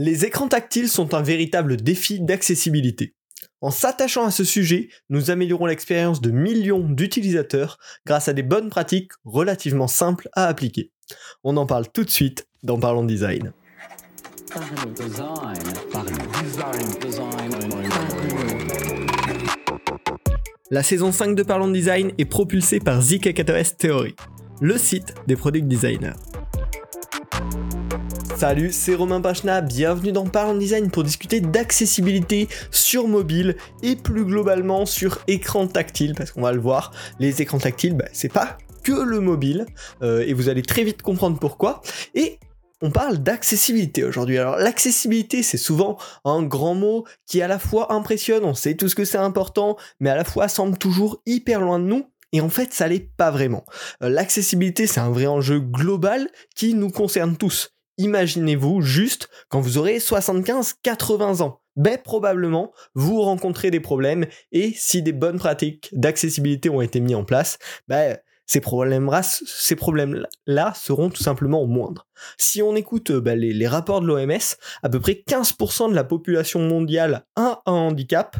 Les écrans tactiles sont un véritable défi d'accessibilité. En s'attachant à ce sujet, nous améliorons l'expérience de millions d'utilisateurs grâce à des bonnes pratiques relativement simples à appliquer. On en parle tout de suite dans Parlons Design. La saison 5 de Parlons Design est propulsée par ZKKTOS Theory, le site des product designers. Salut, c'est Romain Pachna, bienvenue dans Parlons Design pour discuter d'accessibilité sur mobile et plus globalement sur écran tactile, parce qu'on va le voir, les écrans tactiles, bah, c'est pas que le mobile, euh, et vous allez très vite comprendre pourquoi. Et on parle d'accessibilité aujourd'hui. Alors l'accessibilité, c'est souvent un grand mot qui à la fois impressionne, on sait tout ce que c'est important, mais à la fois semble toujours hyper loin de nous. Et en fait, ça l'est pas vraiment. Euh, l'accessibilité, c'est un vrai enjeu global qui nous concerne tous imaginez-vous juste quand vous aurez 75-80 ans. Ben, probablement, vous rencontrez des problèmes et si des bonnes pratiques d'accessibilité ont été mises en place, ben, ces problèmes-là seront tout simplement moindres. Si on écoute ben, les, rapports de l'OMS, à peu près 15% de la population mondiale a un handicap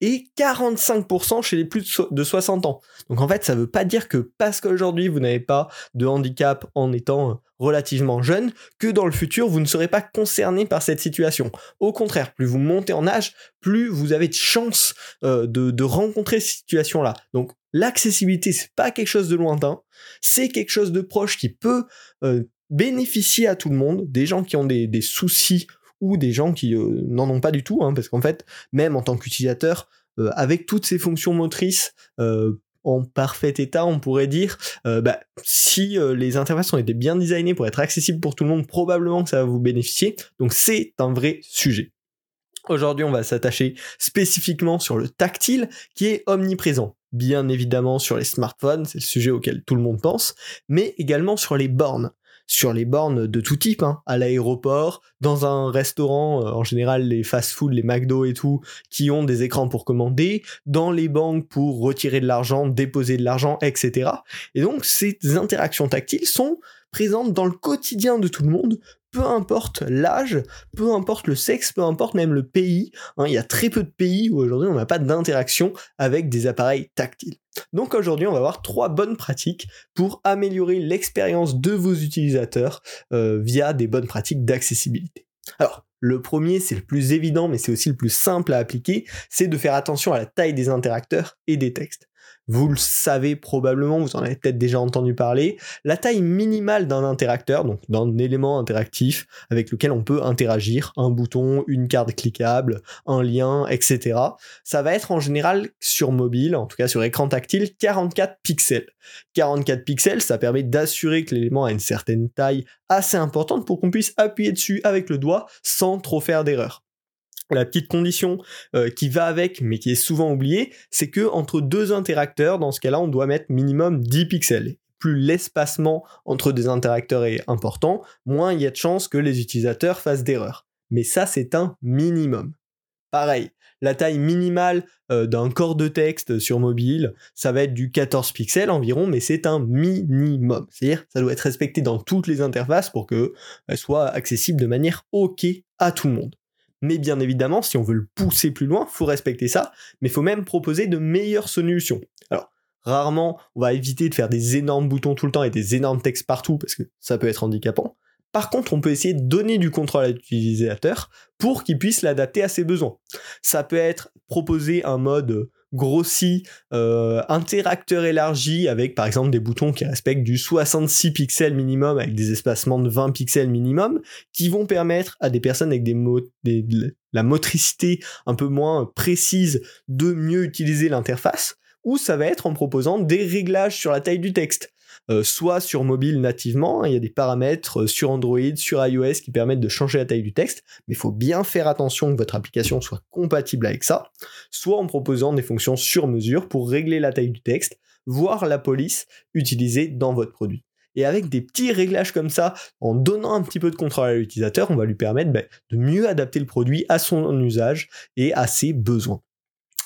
et 45% chez les plus de 60 ans. Donc en fait, ça ne veut pas dire que parce qu'aujourd'hui vous n'avez pas de handicap en étant relativement jeune, que dans le futur vous ne serez pas concerné par cette situation. Au contraire, plus vous montez en âge, plus vous avez de chances euh, de, rencontrer cette situation-là. Donc l'accessibilité, c'est pas quelque chose de lointain, c'est quelque chose de proche qui peut euh, bénéficier à tout le monde, des gens qui ont des soucis ou des gens qui euh, n'en ont pas du tout, hein, parce qu'en fait, même en tant qu'utilisateur, euh, avec toutes ces fonctions motrices euh, en parfait état, on pourrait dire, bah, si les interfaces ont été bien designées pour être accessibles pour tout le monde, probablement que ça va vous bénéficier. Donc c'est un vrai sujet. Aujourd'hui, on va s'attacher spécifiquement sur le tactile qui est omniprésent. Bien évidemment sur les smartphones, c'est le sujet auquel tout le monde pense, mais également sur les bornes sur les bornes de tout type, hein, à l'aéroport, dans un restaurant, euh, en général les fast-food, les McDo et tout, qui ont des écrans pour commander, dans les banques pour retirer de l'argent, déposer de l'argent, etc. Et donc ces interactions tactiles sont présentes dans le quotidien de tout le monde, peu importe l'âge, peu importe le sexe, peu importe même le pays. Hein, il y a très peu de pays où aujourd'hui on n'a pas d'interaction avec des appareils tactiles. Donc aujourd'hui on va voir trois bonnes pratiques pour améliorer l'expérience de vos utilisateurs euh, via des bonnes pratiques d'accessibilité. Alors le premier, c'est le plus évident, mais c'est aussi le plus simple à appliquer, c'est de faire attention à la taille des interacteurs et des textes. Vous le savez probablement, vous en avez peut-être déjà entendu parler. La taille minimale d'un interacteur, donc d'un élément interactif avec lequel on peut interagir, un bouton, une carte cliquable, un lien, etc. Ça va être en général sur mobile, en tout cas sur écran tactile, 44 pixels. 44 pixels, ça permet d'assurer que l'élément a une certaine taille assez importante pour qu'on puisse appuyer dessus avec le doigt sans trop faire d'erreur la petite condition euh, qui va avec, mais qui est souvent oubliée, c'est que entre deux interacteurs, dans ce cas-là, on doit mettre minimum 10 pixels. Plus l'espacement entre des interacteurs est important, moins il y a de chances que les utilisateurs fassent d'erreurs. Mais ça, c'est un minimum. Pareil, la taille minimale euh, d'un corps de texte sur mobile, ça va être du 14 pixels environ, mais c'est un minimum. C'est-à-dire, ça doit être respecté dans toutes les interfaces pour que soit accessible de manière OK à tout le monde. Mais bien évidemment, si on veut le pousser plus loin, faut respecter ça, mais faut même proposer de meilleures solutions. Alors, rarement, on va éviter de faire des énormes boutons tout le temps et des énormes textes partout, parce que ça peut être handicapant. Par contre, on peut essayer de donner du contrôle à l'utilisateur pour qu'il puisse l'adapter à ses besoins. Ça peut être proposer un mode grossi, euh, interacteur élargi avec par exemple des boutons qui respectent du 66 pixels minimum avec des espacements de 20 pixels minimum qui vont permettre à des personnes avec des, la motricité un peu moins précise de mieux utiliser l'interface ou ça va être en proposant des réglages sur la taille du texte. Euh, soit sur mobile nativement, hein, il y a des paramètres euh, sur Android, sur iOS qui permettent de changer la taille du texte, mais il faut bien faire attention que votre application soit compatible avec ça, soit en proposant des fonctions sur mesure pour régler la taille du texte, voire la police utilisée dans votre produit. Et avec des petits réglages comme ça, en donnant un petit peu de contrôle à l'utilisateur, on va lui permettre ben, de mieux adapter le produit à son usage et à ses besoins.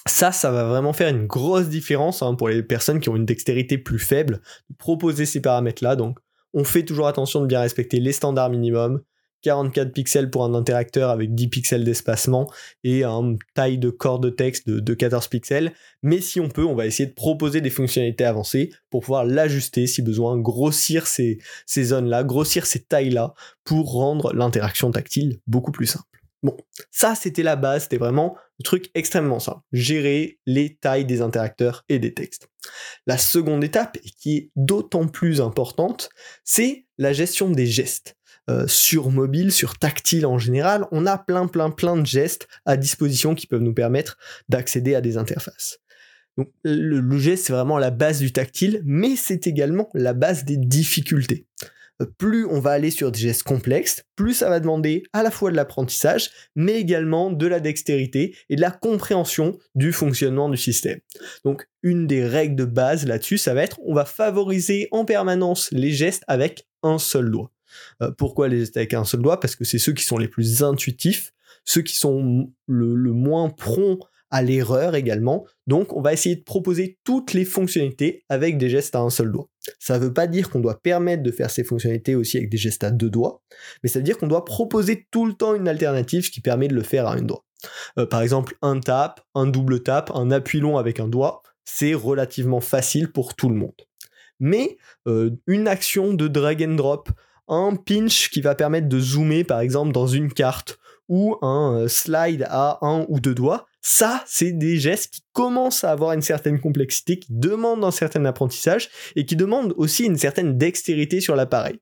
Ça, ça va vraiment faire une grosse différence hein, pour les personnes qui ont une dextérité plus faible, proposer ces paramètres-là. Donc, on fait toujours attention de bien respecter les standards minimums, 44 pixels pour un interacteur avec 10 pixels d'espacement et une taille de corps de texte de, 14 pixels. Mais si on peut, on va essayer de proposer des fonctionnalités avancées pour pouvoir l'ajuster si besoin, grossir ces, zones-là, grossir ces tailles-là pour rendre l'interaction tactile beaucoup plus simple. Bon, ça c'était la base, c'était vraiment truc extrêmement simple. Gérer les tailles des interacteurs et des textes. La seconde étape, et qui est d'autant plus importante, c'est la gestion des gestes. Euh, sur mobile, sur tactile en général, on a plein plein plein de gestes à disposition qui peuvent nous permettre d'accéder à des interfaces. Donc le geste c'est vraiment la base du tactile, mais c'est également la base des difficultés plus on va aller sur des gestes complexes, plus ça va demander à la fois de l'apprentissage, mais également de la dextérité et de la compréhension du fonctionnement du système. Donc une des règles de base là-dessus, ça va être on va favoriser en permanence les gestes avec un seul doigt. Euh, pourquoi les gestes avec un seul doigt? Parce que c'est ceux qui sont les plus intuitifs, ceux qui sont le, le moins prompts à l'erreur également. Donc on va essayer de proposer toutes les fonctionnalités avec des gestes à un seul doigt. Ça ne veut pas dire qu'on doit permettre de faire ces fonctionnalités aussi avec des gestes à deux doigts, mais ça veut dire qu'on doit proposer tout le temps une alternative qui permet de le faire à un doigt. Euh, par exemple, un tap, un double tap, un appui long avec un doigt, c'est relativement facile pour tout le monde. Mais euh, une action de drag and drop, un pinch qui va permettre de zoomer par exemple dans une carte, ou un euh, slide à un ou deux doigts, ça, c'est des gestes qui commencent à avoir une certaine complexité, qui demandent un certain apprentissage et qui demandent aussi une certaine dextérité sur l'appareil.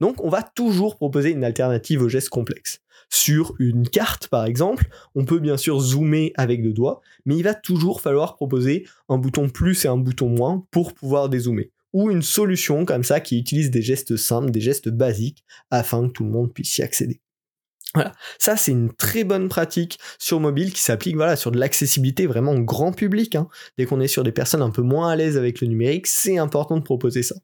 Donc, on va toujours proposer une alternative aux gestes complexes. Sur une carte, par exemple, on peut bien sûr zoomer avec deux doigts, mais il va toujours falloir proposer un bouton plus et un bouton moins pour pouvoir dézoomer. Ou une solution comme ça qui utilise des gestes simples, des gestes basiques, afin que tout le monde puisse y accéder. Voilà, ça c'est une très bonne pratique sur mobile qui s'applique voilà sur de l'accessibilité vraiment grand public. Hein. Dès qu'on est sur des personnes un peu moins à l'aise avec le numérique, c'est important de proposer ça.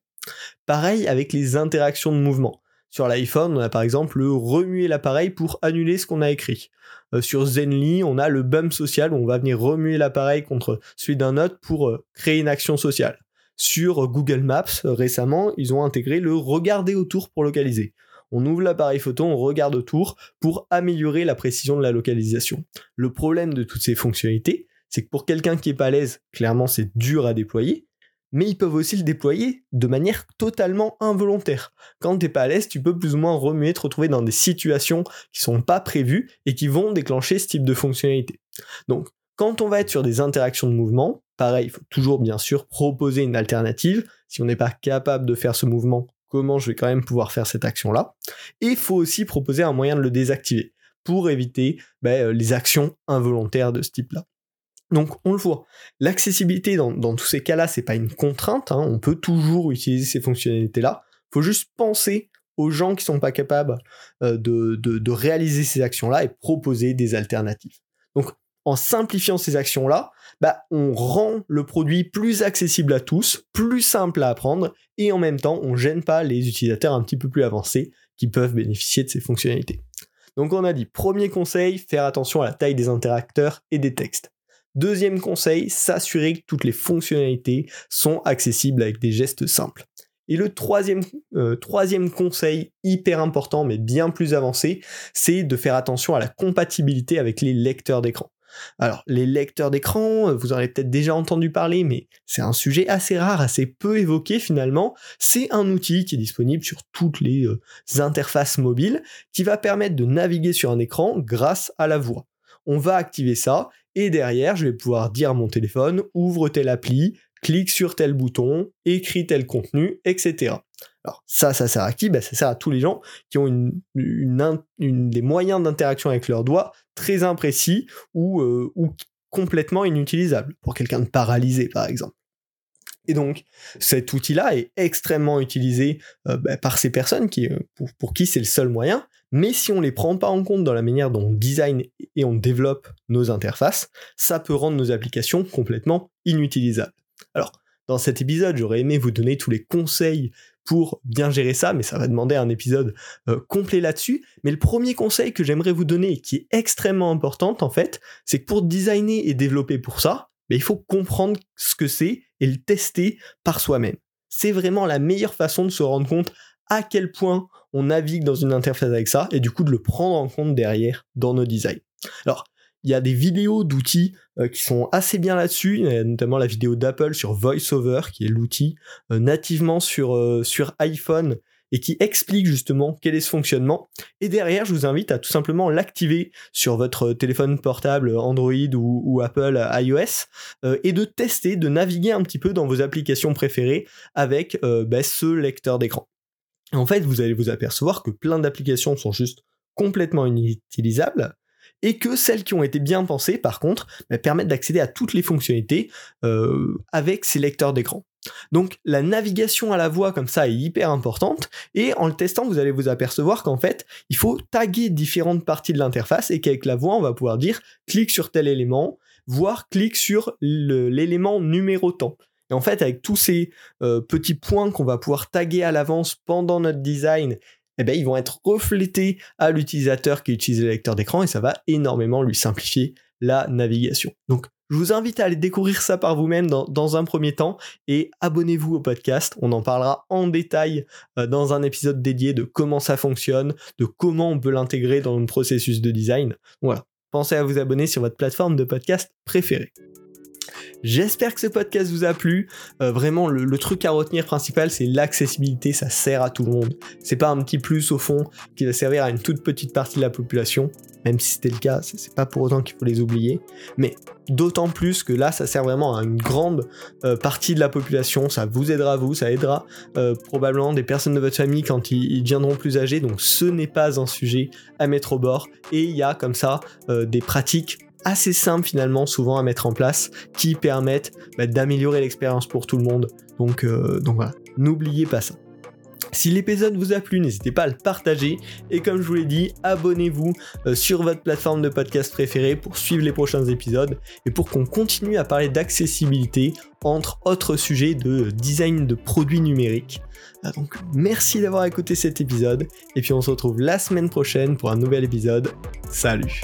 Pareil avec les interactions de mouvement. Sur l'iPhone, on a par exemple le remuer l'appareil pour annuler ce qu'on a écrit. Euh, sur Zenly, on a le bump social où on va venir remuer l'appareil contre celui d'un autre pour euh, créer une action sociale. Sur Google Maps, euh, récemment, ils ont intégré le regarder autour pour localiser on ouvre l'appareil photo, on regarde autour pour améliorer la précision de la localisation. Le problème de toutes ces fonctionnalités, c'est que pour quelqu'un qui est pas à l'aise, clairement c'est dur à déployer, mais ils peuvent aussi le déployer de manière totalement involontaire. Quand t'es pas à l'aise, tu peux plus ou moins remuer, te retrouver dans des situations qui sont pas prévues et qui vont déclencher ce type de fonctionnalité. Donc, quand on va être sur des interactions de mouvement, pareil, il faut toujours bien sûr proposer une alternative. Si on n'est pas capable de faire ce mouvement, comment je vais quand même pouvoir faire cette action-là. Et il faut aussi proposer un moyen de le désactiver pour éviter ben, euh, les actions involontaires de ce type-là. Donc on le voit, l'accessibilité dans, tous ces cas-là, c'est pas une contrainte, hein. on peut toujours utiliser ces fonctionnalités-là. Il faut juste penser aux gens qui sont pas capables euh, de, réaliser ces actions-là et proposer des alternatives. En simplifiant ces actions-là, bah, on rend le produit plus accessible à tous, plus simple à apprendre, et en même temps, on gêne pas les utilisateurs un petit peu plus avancés qui peuvent bénéficier de ces fonctionnalités. Donc on a dit, premier conseil, faire attention à la taille des interacteurs et des textes. Deuxième conseil, s'assurer que toutes les fonctionnalités sont accessibles avec des gestes simples. Et le troisième, euh, troisième conseil hyper important mais bien plus avancé, c'est de faire attention à la compatibilité avec les lecteurs d'écran. Alors, les lecteurs d'écran, euh, vous en avez peut-être déjà entendu parler, mais c'est un sujet assez rare, assez peu évoqué finalement. C'est un outil qui est disponible sur toutes les euh, interfaces mobiles, qui va permettre de naviguer sur un écran grâce à la voix. On va activer ça, et derrière, je vais pouvoir dire à mon téléphone, ouvre telle appli, clique sur tel bouton, écris tel contenu, etc. Alors ça, ça sert à qui? Ben, Ça sert à tous les gens qui ont une, des moyens d'interaction avec leurs doigts très imprécis ou, euh, ou complètement inutilisables, pour quelqu'un de paralysé par exemple. Et donc cet outil-là est extrêmement utilisé euh, ben, par ces personnes qui, euh, pour, pour qui c'est le seul moyen, mais si on les prend pas en compte dans la manière dont on design et on développe nos interfaces, ça peut rendre nos applications complètement inutilisables. Alors, dans cet épisode, j'aurais aimé vous donner tous les conseils pour bien gérer ça, mais ça va demander un épisode euh, complet là-dessus. Mais le premier conseil que j'aimerais vous donner, qui est extrêmement important en fait, c'est que pour designer et développer pour ça, ben, il faut comprendre ce que c'est et le tester par soi-même. C'est vraiment la meilleure façon de se rendre compte à quel point on navigue dans une interface avec ça et du coup de le prendre en compte derrière dans nos designs. Alors, il y a des vidéos d'outils euh, qui sont assez bien là-dessus, notamment la vidéo d'Apple sur VoiceOver, qui est l'outil euh, nativement sur, euh, sur iPhone et qui explique justement quel est ce fonctionnement. Et derrière, je vous invite à tout simplement l'activer sur votre téléphone portable Android ou, Apple iOS et de tester, de naviguer un petit peu dans vos applications préférées avec bah, ce lecteur d'écran. En fait, vous allez vous apercevoir que plein d'applications sont juste complètement inutilisables et que celles qui ont été bien pensées, par contre, bah, permettent d'accéder à toutes les fonctionnalités euh, avec ces lecteurs d'écran. Donc la navigation à la voix comme ça est hyper importante et en le testant vous allez vous apercevoir qu'en fait il faut taguer différentes parties de l'interface et qu'avec la voix on va pouvoir dire clique sur tel élément, voire clique sur l'élément numérotant. Et en fait avec tous ces euh, petits points qu'on va pouvoir taguer à l'avance pendant notre design eh ben, ils vont être reflétés à l'utilisateur qui utilise le lecteur d'écran et ça va énormément lui simplifier la navigation. Donc, je vous invite à aller découvrir ça par vous-même dans, un premier temps et abonnez-vous au podcast. On en parlera en détail euh, dans un épisode dédié de comment ça fonctionne, de comment on peut l'intégrer dans le processus de design. Voilà. Pensez à vous abonner sur votre plateforme de podcast préférée. J'espère que ce podcast vous a plu. Euh, vraiment, le, truc à retenir principal, c'est l'accessibilité. Ça sert à tout le monde. C'est pas un petit plus au fond qui va servir à une toute petite partie de la population. Même si c'était le cas, c'est pas pour autant qu'il faut les oublier. Mais d'autant plus que là, ça sert vraiment à une grande euh, partie de la population. Ça vous aidera vous, ça aidera euh, probablement des personnes de votre famille quand ils, ils deviendront plus âgés. Donc ce n'est pas un sujet à mettre au bord. Et il y a comme ça des pratiques assez simples finalement souvent à mettre en place qui permettent bah, d'améliorer l'expérience pour tout le monde. Donc, euh, donc voilà, n'oubliez pas ça. Si l'épisode vous a plu, n'hésitez pas à le partager et comme je vous l'ai dit, abonnez-vous euh, sur votre plateforme de podcast préférée pour suivre les prochains épisodes et pour qu'on continue à parler d'accessibilité entre autres sujets de design de produits numériques. Ah, donc merci d'avoir écouté cet épisode et puis on se retrouve la semaine prochaine pour un nouvel épisode. Salut